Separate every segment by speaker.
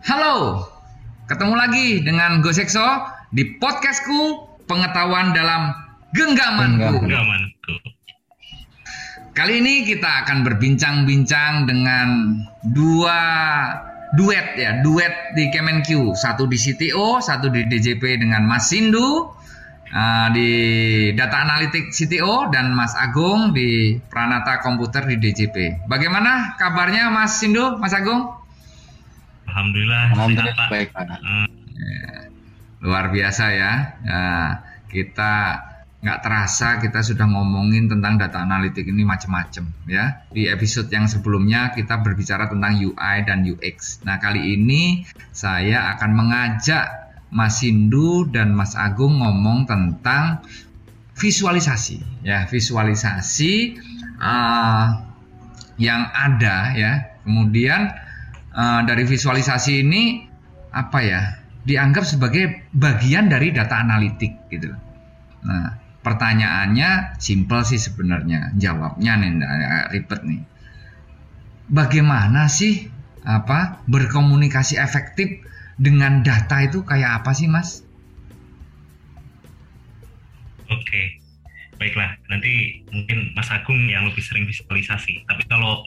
Speaker 1: Halo, ketemu lagi dengan Gosekso di podcastku pengetahuan dalam genggamanku.
Speaker 2: Genggamanku.
Speaker 1: Kali ini kita akan berbincang-bincang dengan dua duet ya, duet di Kemenq, satu di CTO, satu di DJP dengan Mas Sindu uh, di data analitik CTO dan Mas Agung di Pranata Komputer di DJP. Bagaimana kabarnya Mas Sindu, Mas Agung?
Speaker 2: Alhamdulillah.
Speaker 3: Alhamdulillah baik Pak.
Speaker 1: Hmm. Ya, luar biasa ya. Nah, kita nggak terasa kita sudah ngomongin tentang data analitik ini macam-macam ya. Di episode yang sebelumnya kita berbicara tentang UI dan UX. Nah, kali ini saya akan mengajak Mas Sindu dan Mas Agung ngomong tentang visualisasi ya, visualisasi uh, yang ada ya. Kemudian uh, dari visualisasi ini apa ya? dianggap sebagai bagian dari data analitik gitu. Nah, pertanyaannya simpel sih sebenarnya jawabnya nih ribet nih bagaimana sih apa berkomunikasi efektif dengan data itu kayak apa sih mas?
Speaker 2: Oke baiklah nanti mungkin Mas Agung yang lebih sering visualisasi tapi kalau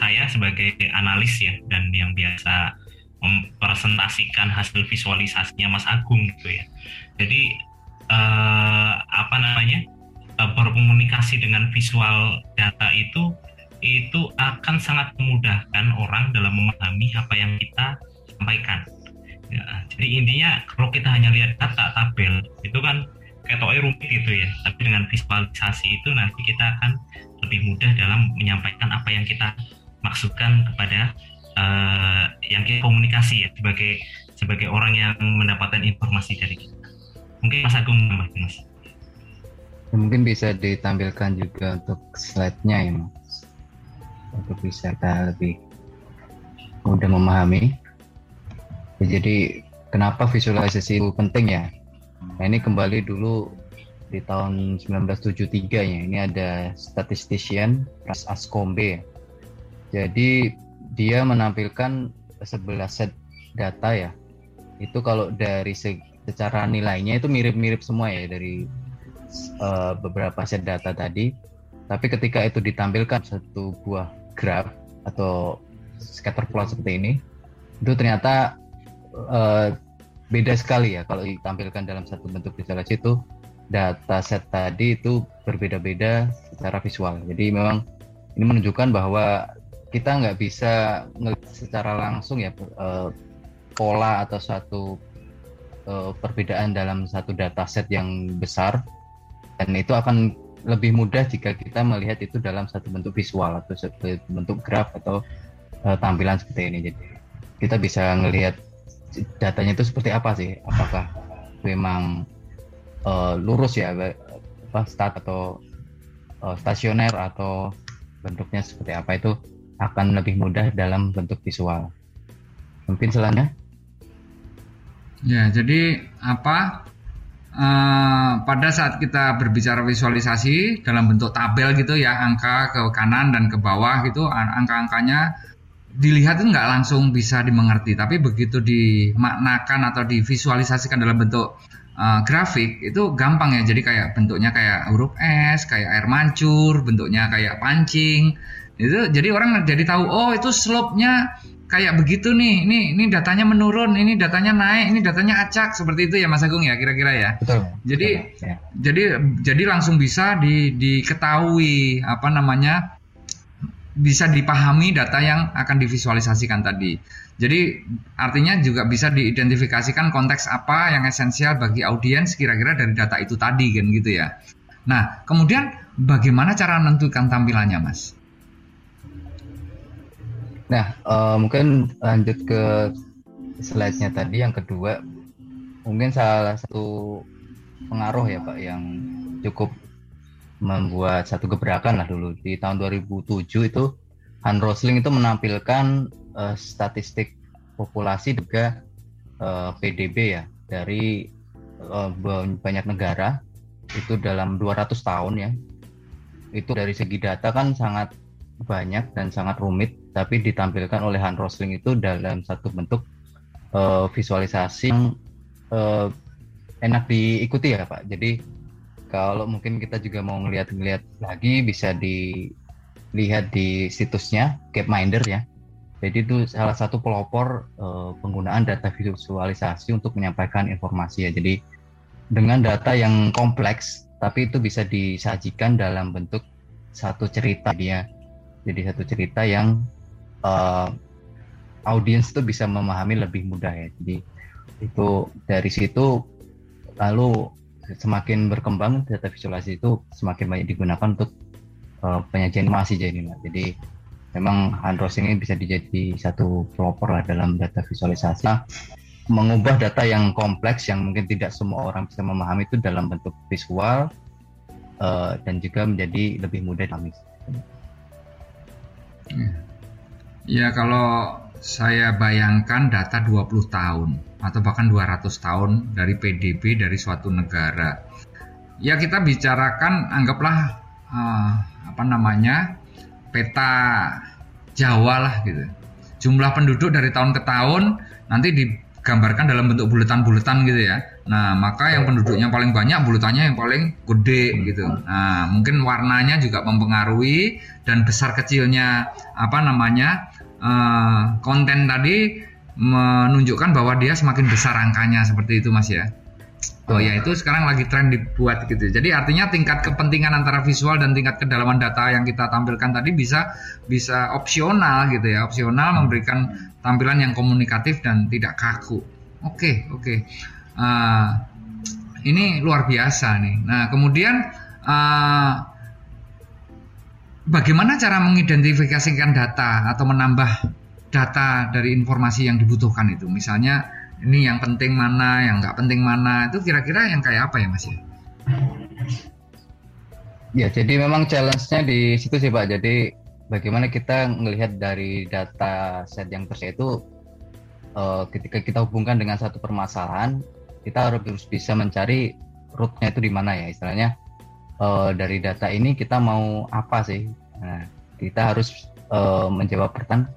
Speaker 2: saya sebagai analis ya dan yang biasa mempresentasikan hasil visualisasinya Mas Agung gitu ya jadi uh, apa namanya uh, berkomunikasi dengan visual data itu itu akan sangat memudahkan orang dalam memahami apa yang kita sampaikan. Ya, jadi intinya kalau kita hanya lihat data tabel itu kan ketoknya rumit gitu ya. Tapi dengan visualisasi itu nanti kita akan lebih mudah dalam menyampaikan apa yang kita maksudkan kepada uh, yang kita komunikasi ya sebagai sebagai orang yang mendapatkan informasi dari kita. Mungkin Mas Agung nambahin Mas.
Speaker 3: Ya, mungkin bisa ditampilkan juga untuk slide-nya ya Mas. Untuk bisa kita lebih mudah memahami. Ya, jadi kenapa visualisasi itu penting ya? Nah ini kembali dulu di tahun 1973 ya. Ini ada statistician Ras Ascombe. Jadi dia menampilkan 11 set data ya. Itu kalau dari secara nilainya itu mirip-mirip semua ya dari uh, beberapa set data tadi. Tapi ketika itu ditampilkan satu buah graph atau scatter plot seperti ini, itu ternyata uh, beda sekali ya kalau ditampilkan dalam satu bentuk visualisasi itu data set tadi itu berbeda-beda secara visual. Jadi memang ini menunjukkan bahwa kita nggak bisa secara langsung ya uh, pola atau satu uh, perbedaan dalam satu dataset yang besar dan itu akan lebih mudah jika kita melihat itu dalam satu bentuk visual atau bentuk graf atau uh, tampilan seperti ini. Jadi kita bisa melihat datanya itu seperti apa sih? Apakah memang lurus ya, apa stat atau stasioner atau bentuknya seperti apa itu akan lebih mudah dalam bentuk visual. Mungkin selanjutnya.
Speaker 1: Ya, jadi apa? Uh, pada saat kita berbicara visualisasi dalam bentuk tabel gitu ya, angka ke kanan dan ke bawah gitu, angka-angkanya dilihat itu nggak langsung bisa dimengerti, tapi begitu dimaknakan atau divisualisasikan dalam bentuk uh, grafik itu gampang ya. Jadi kayak bentuknya kayak huruf S, kayak air mancur, bentuknya kayak pancing. Itu jadi orang jadi tahu oh itu slope-nya kayak begitu nih, ini ini datanya menurun, ini datanya naik, ini datanya acak seperti itu ya Mas Agung ya kira-kira ya.
Speaker 3: Betul.
Speaker 1: Jadi betul, ya. jadi jadi langsung bisa di, diketahui apa namanya bisa dipahami data yang akan divisualisasikan tadi. Jadi artinya juga bisa diidentifikasikan konteks apa yang esensial bagi audiens kira-kira dari data itu tadi kan gitu ya. Nah, kemudian bagaimana cara menentukan tampilannya, Mas?
Speaker 3: Nah, uh, mungkin lanjut ke slide-nya tadi yang kedua, mungkin salah satu pengaruh ya Pak yang cukup membuat satu gebrakan lah dulu. Di tahun 2007 itu Han Rosling itu menampilkan uh, statistik populasi juga uh, PDB ya dari uh, banyak negara itu dalam 200 tahun ya. Itu dari segi data kan sangat banyak dan sangat rumit tapi ditampilkan oleh Han Rosling itu dalam satu bentuk uh, visualisasi yang uh, enak diikuti ya Pak. Jadi kalau mungkin kita juga mau ngelihat-ngelihat lagi bisa dilihat di situsnya Gapminder ya. Jadi itu salah satu pelopor uh, penggunaan data visualisasi untuk menyampaikan informasi ya. Jadi dengan data yang kompleks tapi itu bisa disajikan dalam bentuk satu cerita dia. Jadi satu cerita yang uh, audiens itu bisa memahami lebih mudah ya. Jadi itu dari situ lalu semakin berkembang data visualisasi itu semakin banyak digunakan untuk uh, penyajian animasi jadi Jadi memang Andros ini bisa dijadi satu pelopor lah dalam data visualisasi mengubah data yang kompleks yang mungkin tidak semua orang bisa memahami itu dalam bentuk visual uh, dan juga menjadi lebih mudah dinamis.
Speaker 1: Ya kalau saya bayangkan data 20 tahun atau bahkan 200 tahun dari PDB dari suatu negara. Ya kita bicarakan anggaplah uh, apa namanya peta Jawa lah gitu. Jumlah penduduk dari tahun ke tahun nanti digambarkan dalam bentuk buletan-buletan gitu ya. Nah, maka yang penduduknya paling banyak bulutannya yang paling gede gitu. Nah, mungkin warnanya juga mempengaruhi dan besar kecilnya apa namanya uh, konten tadi menunjukkan bahwa dia semakin besar angkanya seperti itu Mas ya. Oh ya itu sekarang lagi tren dibuat gitu. Jadi artinya tingkat kepentingan antara visual dan tingkat kedalaman data yang kita tampilkan tadi bisa bisa opsional gitu ya, opsional memberikan tampilan yang komunikatif dan tidak kaku. Oke okay, oke. Okay. Uh, eh, ini luar biasa nih. Nah kemudian uh, bagaimana cara mengidentifikasikan data atau menambah data dari informasi yang dibutuhkan itu? Misalnya ini yang penting mana, yang nggak penting mana, itu kira-kira yang kayak apa ya Mas ya?
Speaker 3: Ya, jadi memang challenge-nya di situ sih Pak. Jadi bagaimana kita melihat dari data set yang tersedia itu uh, ketika kita hubungkan dengan satu permasalahan, kita harus bisa mencari root-nya itu di mana ya istilahnya. Uh, dari data ini kita mau apa sih? Nah, kita harus uh, menjawab pertanyaan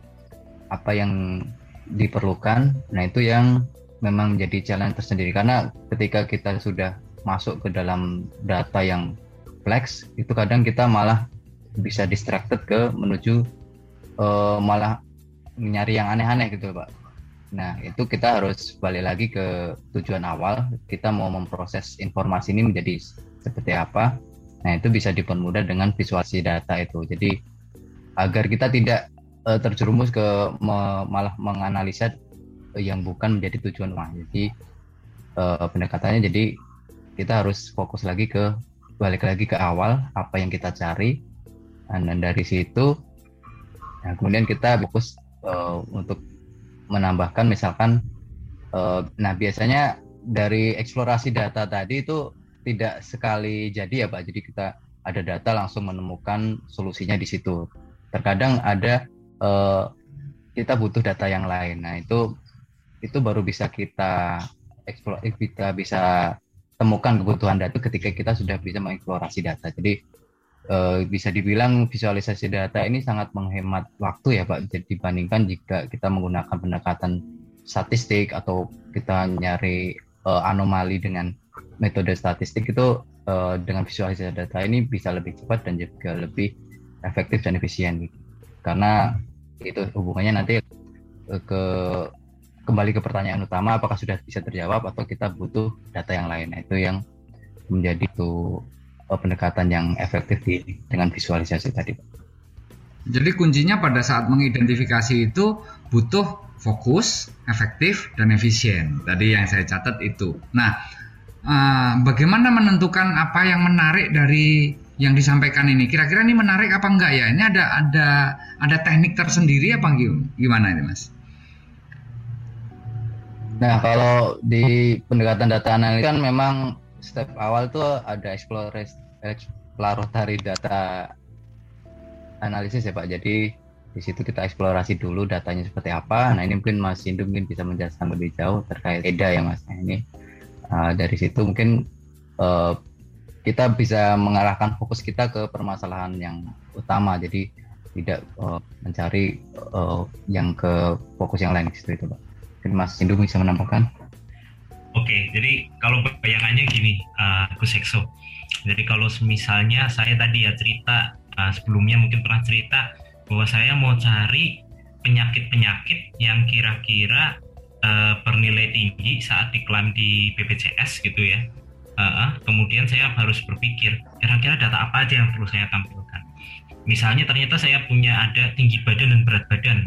Speaker 3: apa yang diperlukan. Nah, itu yang memang menjadi challenge tersendiri karena ketika kita sudah masuk ke dalam data yang flex itu kadang kita malah bisa distracted ke menuju uh, malah mencari yang aneh-aneh gitu Pak. Nah itu kita harus balik lagi ke tujuan awal kita mau memproses informasi ini menjadi seperti apa. Nah itu bisa dipermudah dengan visualisasi data itu. Jadi agar kita tidak uh, terjerumus ke me, malah menganalisa yang bukan menjadi tujuan utama. Jadi uh, pendekatannya jadi kita harus fokus lagi ke balik lagi ke awal apa yang kita cari dan dari situ nah kemudian kita fokus uh, untuk menambahkan misalkan uh, nah biasanya dari eksplorasi data tadi itu tidak sekali jadi ya Pak jadi kita ada data langsung menemukan solusinya di situ terkadang ada uh, kita butuh data yang lain nah itu itu baru bisa kita eksplor eh, kita bisa temukan kebutuhan data ketika kita sudah bisa mengeksplorasi data. Jadi e, bisa dibilang visualisasi data ini sangat menghemat waktu ya Pak. Jadi dibandingkan jika kita menggunakan pendekatan statistik atau kita nyari e, anomali dengan metode statistik itu e, dengan visualisasi data ini bisa lebih cepat dan juga lebih efektif dan efisien gitu. Karena itu hubungannya nanti ke kembali ke pertanyaan utama apakah sudah bisa terjawab atau kita butuh data yang lain nah, itu yang menjadi itu uh, pendekatan yang efektif di, dengan visualisasi tadi
Speaker 1: jadi kuncinya pada saat mengidentifikasi itu butuh fokus, efektif, dan efisien. Tadi yang saya catat itu. Nah, uh, bagaimana menentukan apa yang menarik dari yang disampaikan ini? Kira-kira ini menarik apa enggak ya? Ini ada ada ada teknik tersendiri apa gimana ini, Mas?
Speaker 3: Nah, kalau di pendekatan data analis kan memang step awal tuh ada exploratory data analisis ya Pak. Jadi di situ kita eksplorasi dulu datanya seperti apa. Nah ini mungkin Mas Indu mungkin bisa menjelaskan lebih jauh terkait EDA ya Mas. Nah, ini uh, dari situ mungkin uh, kita bisa mengarahkan fokus kita ke permasalahan yang utama. Jadi tidak uh, mencari uh, yang ke fokus yang lain itu Pak. Mas Indu bisa menambahkan.
Speaker 2: Oke, jadi kalau bayangannya gini, uh, Gus Ekso. Jadi kalau misalnya saya tadi ya cerita uh, sebelumnya mungkin pernah cerita bahwa saya mau cari penyakit-penyakit yang kira-kira uh, bernilai tinggi saat diklaim di BPJS gitu ya. Uh, kemudian saya harus berpikir kira-kira data apa aja yang perlu saya tampilkan. Misalnya ternyata saya punya ada tinggi badan dan berat badan.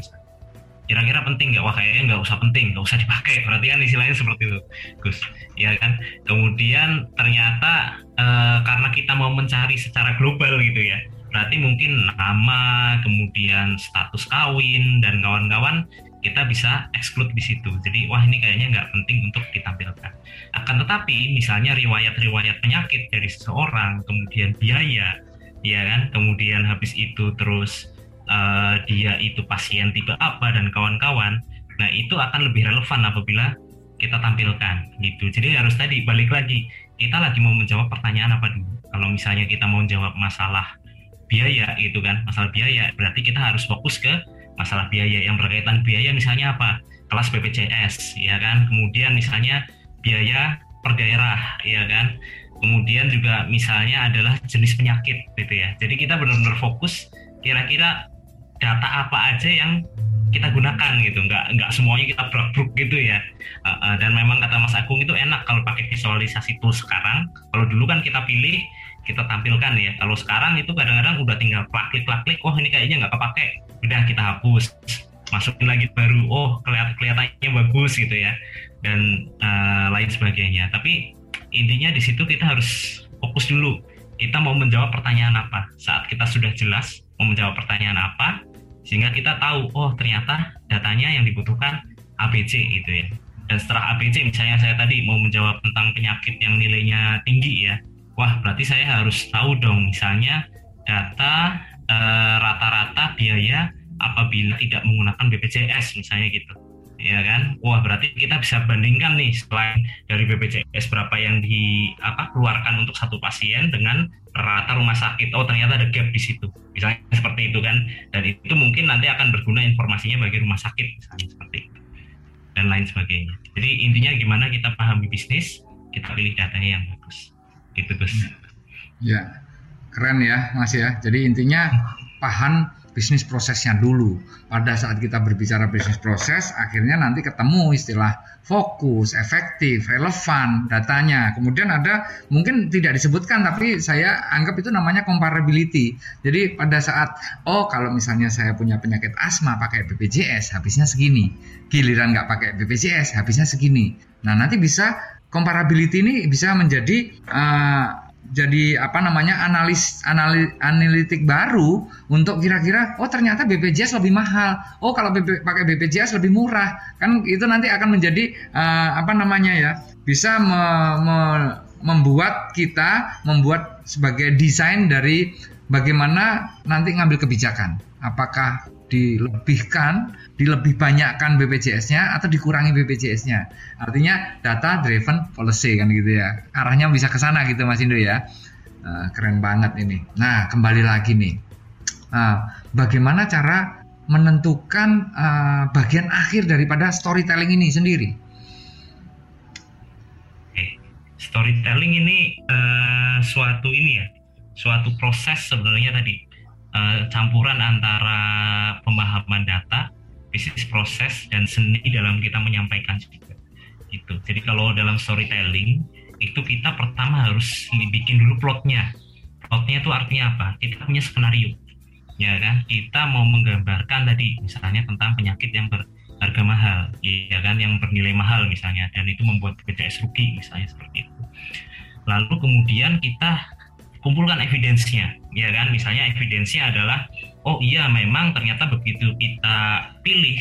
Speaker 2: Kira-kira penting nggak? Wah kayaknya nggak usah penting, nggak usah dipakai. Berarti kan istilahnya seperti itu, Gus. Ya kan. Kemudian ternyata uh, karena kita mau mencari secara global gitu ya, berarti mungkin nama, kemudian status kawin dan kawan-kawan kita bisa exclude di situ. Jadi wah ini kayaknya nggak penting untuk ditampilkan. Akan tetapi misalnya riwayat-riwayat penyakit dari seseorang, kemudian biaya, ya kan, kemudian habis itu terus uh, dia itu pasien tipe apa dan kawan-kawan, nah itu akan lebih relevan apabila kita tampilkan gitu. Jadi harus tadi balik lagi kita lagi mau menjawab pertanyaan apa dulu. Kalau misalnya kita mau menjawab masalah biaya gitu kan, masalah biaya berarti kita harus fokus ke masalah biaya yang berkaitan biaya misalnya apa? Kelas BPJS ya kan? Kemudian misalnya biaya per daerah ya kan? Kemudian juga misalnya adalah jenis penyakit gitu ya. Jadi kita benar-benar fokus kira-kira data apa aja yang kita gunakan gitu. Nggak nggak semuanya kita bruk-bruk gitu ya. Uh, uh, dan memang kata Mas Agung itu enak kalau pakai visualisasi tool sekarang. Kalau dulu kan kita pilih kita tampilkan ya. Kalau sekarang itu kadang-kadang udah tinggal klik klik klik oh ini kayaknya nggak kepake udah kita hapus. Masukin lagi baru. Oh kelihat kelihatannya bagus gitu ya. Dan uh, lain sebagainya. Tapi intinya di situ kita harus fokus dulu. Kita mau menjawab pertanyaan apa. Saat kita sudah jelas mau menjawab pertanyaan apa sehingga kita tahu oh ternyata datanya yang dibutuhkan ABC gitu ya. Dan setelah ABC misalnya saya tadi mau menjawab tentang penyakit yang nilainya tinggi ya. Wah berarti saya harus tahu dong. Misalnya data rata-rata uh, biaya apabila tidak menggunakan BPJS misalnya gitu. Ya kan? Wah berarti kita bisa bandingkan nih selain dari BPJS berapa yang di apa keluarkan untuk satu pasien dengan rata rumah sakit. Oh ternyata ada gap di situ. Misalnya seperti itu kan? Dan itu mungkin nanti akan berguna informasinya bagi rumah sakit misalnya seperti itu. Dan lain sebagainya. Jadi intinya gimana kita pahami bisnis kita pilih datanya yang bagus. Itu Gus.
Speaker 1: Ya Keren ya Mas ya. Jadi intinya paham bisnis prosesnya dulu. Pada saat kita berbicara bisnis proses, akhirnya nanti ketemu istilah fokus, efektif, relevan datanya. Kemudian ada mungkin tidak disebutkan tapi saya anggap itu namanya comparability. Jadi pada saat oh kalau misalnya saya punya penyakit asma pakai BPJS habisnya segini. Giliran nggak pakai BPJS habisnya segini. Nah nanti bisa comparability ini bisa menjadi uh, jadi apa namanya analis analis analitik baru untuk kira-kira oh ternyata BPJS lebih mahal. Oh kalau BP, pakai BPJS lebih murah. Kan itu nanti akan menjadi uh, apa namanya ya bisa me, me, membuat kita membuat sebagai desain dari bagaimana nanti ngambil kebijakan. Apakah dilebihkan, dilebih banyakkan BPJS-nya atau dikurangi BPJS-nya. Artinya data driven policy kan gitu ya. Arahnya bisa ke sana gitu Mas Indo ya. Uh, keren banget ini. Nah, kembali lagi nih. Uh, bagaimana cara menentukan uh, bagian akhir daripada storytelling ini sendiri?
Speaker 2: Storytelling ini uh, suatu ini ya, suatu proses sebenarnya tadi uh, campuran antara pemahaman data, bisnis proses dan seni dalam kita menyampaikan juga. Gitu. Jadi kalau dalam storytelling itu kita pertama harus bikin dulu plotnya. Plotnya itu artinya apa? Kita punya skenario, ya kan? Kita mau menggambarkan tadi misalnya tentang penyakit yang berharga mahal, ya kan? Yang bernilai mahal misalnya, dan itu membuat BPJS rugi misalnya seperti itu. Lalu kemudian kita kumpulkan evidensinya ya kan? Misalnya evidensinya adalah oh iya memang ternyata begitu kita pilih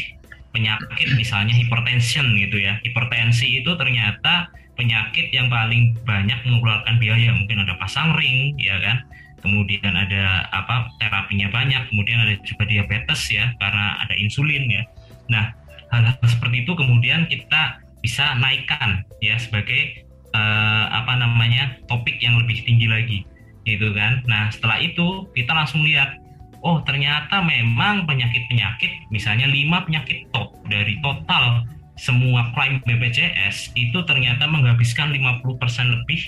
Speaker 2: penyakit misalnya hipertension gitu ya. Hipertensi itu ternyata penyakit yang paling banyak mengeluarkan biaya. Mungkin ada pasang ring ya kan? Kemudian ada apa terapinya banyak. Kemudian ada juga diabetes ya karena ada insulin ya. Nah hal-hal seperti itu kemudian kita bisa naikkan ya sebagai uh, apa namanya topik yang lebih tinggi lagi gitu kan. Nah setelah itu kita langsung lihat, oh ternyata memang penyakit-penyakit, misalnya lima penyakit top dari total semua klaim BPJS itu ternyata menghabiskan 50% lebih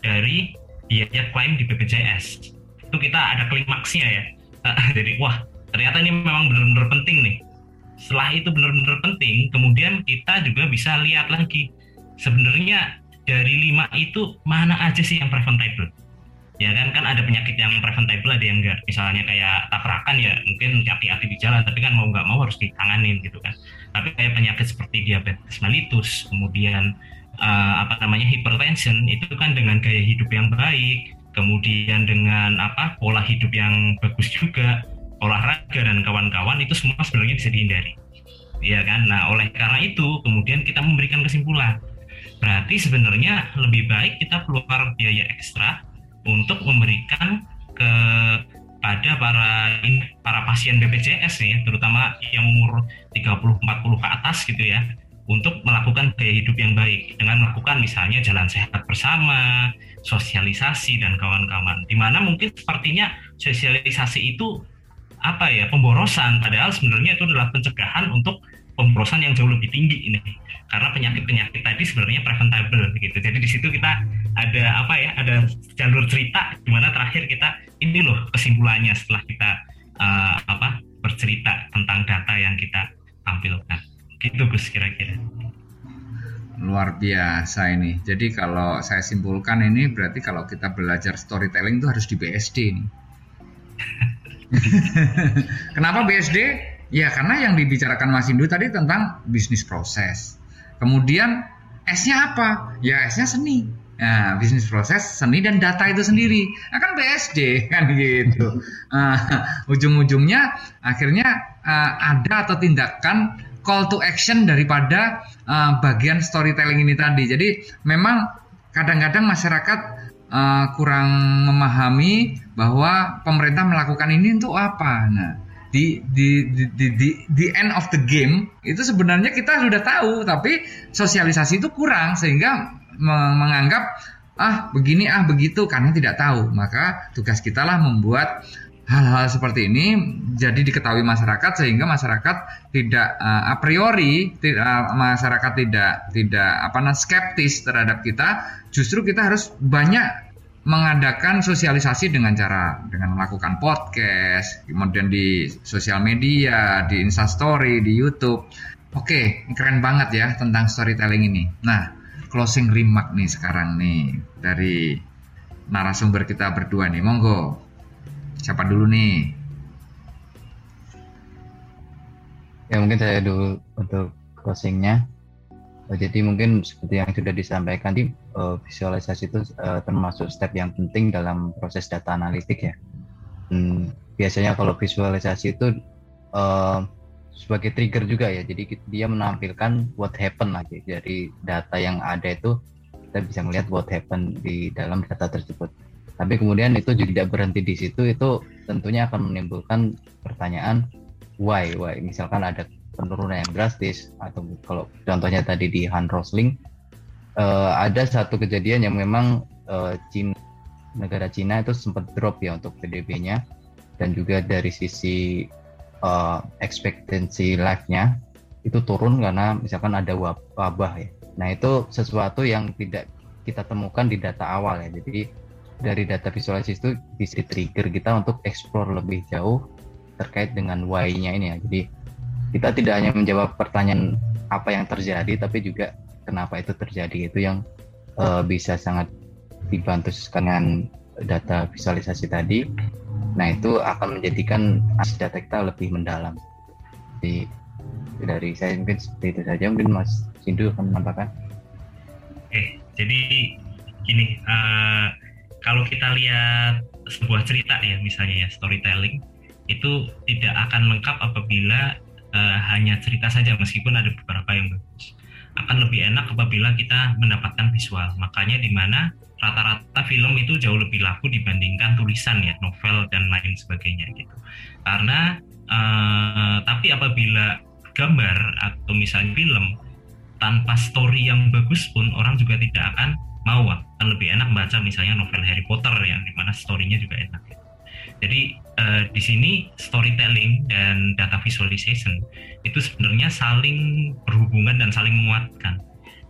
Speaker 2: dari biaya klaim di BPJS. Itu kita ada klimaksnya ya. Jadi wah ternyata ini memang benar-benar penting nih. Setelah itu benar-benar penting, kemudian kita juga bisa lihat lagi sebenarnya dari lima itu mana aja sih yang preventable ya kan kan ada penyakit yang preventable ada yang enggak. Misalnya kayak tabrakan ya mungkin hati-hati di jalan tapi kan mau nggak mau harus ditanganin gitu kan. Tapi kayak penyakit seperti diabetes mellitus kemudian uh, apa namanya hipertension itu kan dengan gaya hidup yang baik kemudian dengan apa pola hidup yang bagus juga olahraga dan kawan-kawan itu semua sebenarnya bisa dihindari. Ya kan? Nah oleh karena itu kemudian kita memberikan kesimpulan. Berarti sebenarnya lebih baik kita keluar biaya ekstra untuk memberikan ke pada para para pasien BPJS nih, terutama yang umur 30 40 ke atas gitu ya, untuk melakukan gaya hidup yang baik dengan melakukan misalnya jalan sehat bersama, sosialisasi dan kawan-kawan. Di mana mungkin sepertinya sosialisasi itu apa ya pemborosan, padahal sebenarnya itu adalah pencegahan untuk pemborosan yang jauh lebih tinggi ini karena penyakit-penyakit tadi sebenarnya preventable gitu. Jadi di situ kita ada apa ya? Ada jalur cerita di mana terakhir kita ini loh kesimpulannya setelah kita uh, apa bercerita tentang data yang kita tampilkan. Gitu Gus kira-kira.
Speaker 1: Luar biasa ini. Jadi kalau saya simpulkan ini berarti kalau kita belajar storytelling itu harus di BSD ini. Kenapa BSD? Ya karena yang dibicarakan Mas Indu tadi tentang bisnis proses Kemudian S-nya apa? Ya S-nya seni. Nah, bisnis proses, seni dan data itu sendiri. Nah, kan BSD kan gitu. Uh, ujung-ujungnya akhirnya uh, ada atau tindakan call to action daripada uh, bagian storytelling ini tadi. Jadi memang kadang-kadang masyarakat uh, kurang memahami bahwa pemerintah melakukan ini untuk apa. Nah, di di di di di, di end of the game itu sebenarnya kita sudah tahu tapi sosialisasi itu kurang sehingga menganggap ah begini ah begitu karena tidak tahu maka tugas kita lah membuat hal-hal seperti ini jadi diketahui masyarakat sehingga masyarakat tidak uh, a priori tidak, uh, masyarakat tidak tidak apa namanya skeptis terhadap kita justru kita harus banyak mengadakan sosialisasi dengan cara dengan melakukan podcast, kemudian di sosial media, di Instastory, di YouTube. Oke, keren banget ya tentang storytelling ini. Nah, closing remark nih sekarang nih dari narasumber kita berdua nih. Monggo. Siapa dulu nih?
Speaker 3: Ya mungkin saya dulu untuk closingnya. Oh, jadi mungkin seperti yang sudah disampaikan di uh, visualisasi itu uh, termasuk step yang penting dalam proses data analitik ya. Hmm, biasanya kalau visualisasi itu uh, sebagai trigger juga ya. Jadi dia menampilkan what happen lagi dari data yang ada itu kita bisa melihat what happen di dalam data tersebut. Tapi kemudian itu juga tidak berhenti di situ itu tentunya akan menimbulkan pertanyaan why why misalkan ada penurunan yang drastis atau kalau contohnya tadi di Han Rosling uh, ada satu kejadian yang memang uh, Cina negara Cina itu sempat drop ya untuk PDB-nya dan juga dari sisi uh, expectancy life-nya itu turun karena misalkan ada wabah ya. Nah itu sesuatu yang tidak kita temukan di data awal ya. Jadi dari data visualisasi itu bisa trigger kita untuk explore lebih jauh terkait dengan why-nya ini ya. Jadi kita tidak hanya menjawab pertanyaan apa yang terjadi tapi juga kenapa itu terjadi itu yang uh, bisa sangat dibantu dengan data visualisasi tadi nah itu akan menjadikan kita lebih mendalam. Jadi dari saya mungkin seperti itu saja. Mungkin Mas Sindu akan menambahkan.
Speaker 2: Oke jadi gini uh, kalau kita lihat sebuah cerita ya misalnya ya storytelling itu tidak akan lengkap apabila uh, hanya cerita saja meskipun ada beberapa yang bagus akan lebih enak apabila kita mendapatkan visual. Makanya di mana rata-rata film itu jauh lebih laku dibandingkan tulisan ya novel dan lain sebagainya gitu. Karena uh, tapi apabila gambar atau misalnya film tanpa story yang bagus pun orang juga tidak akan mau. Akan lebih enak baca misalnya novel Harry Potter yang di mana storynya juga enak. gitu. Jadi uh, di sini storytelling dan data visualization itu sebenarnya saling berhubungan dan saling menguatkan.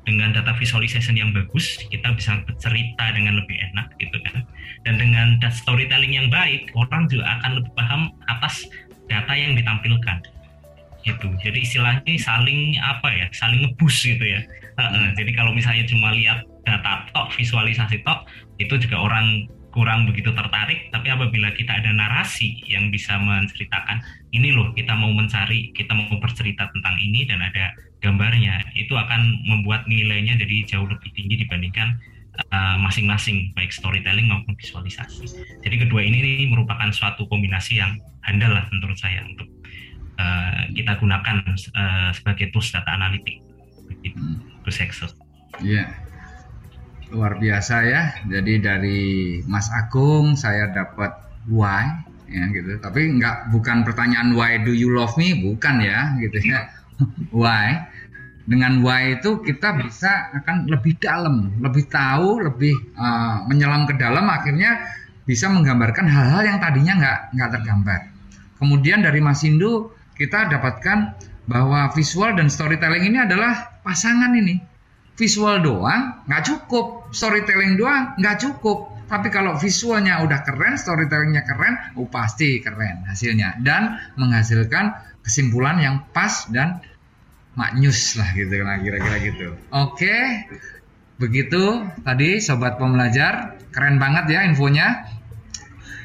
Speaker 2: Dengan data visualization yang bagus, kita bisa bercerita dengan lebih enak gitu kan. Dan dengan storytelling yang baik, orang juga akan lebih paham atas data yang ditampilkan gitu. Jadi istilahnya saling apa ya, saling ngebus gitu ya. Uh, jadi kalau misalnya cuma lihat data tok, visualisasi tok, itu juga orang kurang begitu tertarik tapi apabila kita ada narasi yang bisa menceritakan ini loh kita mau mencari kita mau bercerita tentang ini dan ada gambarnya itu akan membuat nilainya jadi jauh lebih tinggi dibandingkan uh, masing-masing baik storytelling maupun visualisasi. Jadi kedua ini, ini merupakan suatu kombinasi yang handal lah menurut saya untuk uh, kita gunakan uh, sebagai tools data analitik. Begitu Gus
Speaker 1: Iya, luar biasa ya. Jadi dari Mas Agung saya dapat why ya gitu. Tapi nggak bukan pertanyaan why do you love me bukan ya gitu ya. why dengan why itu kita bisa akan lebih dalam, lebih tahu, lebih uh, menyelam ke dalam akhirnya bisa menggambarkan hal-hal yang tadinya nggak nggak tergambar. Kemudian dari Mas Indu kita dapatkan bahwa visual dan storytelling ini adalah pasangan ini visual doang nggak cukup, storytelling doang nggak cukup. Tapi kalau visualnya udah keren, storytellingnya keren, oh pasti keren hasilnya dan menghasilkan kesimpulan yang pas dan maknyus lah gitu lah kira-kira gitu. Oke, begitu tadi sobat pembelajar keren banget ya infonya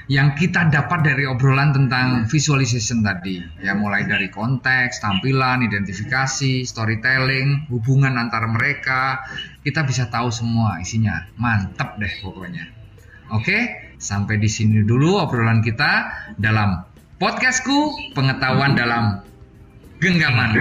Speaker 1: yang kita dapat dari obrolan tentang visualization tadi. Ya mulai dari konteks, tampilan, identifikasi, storytelling, hubungan antara mereka. Kita bisa tahu semua isinya. Mantep deh pokoknya. Oke sampai di sini dulu obrolan kita dalam podcastku pengetahuan dalam genggaman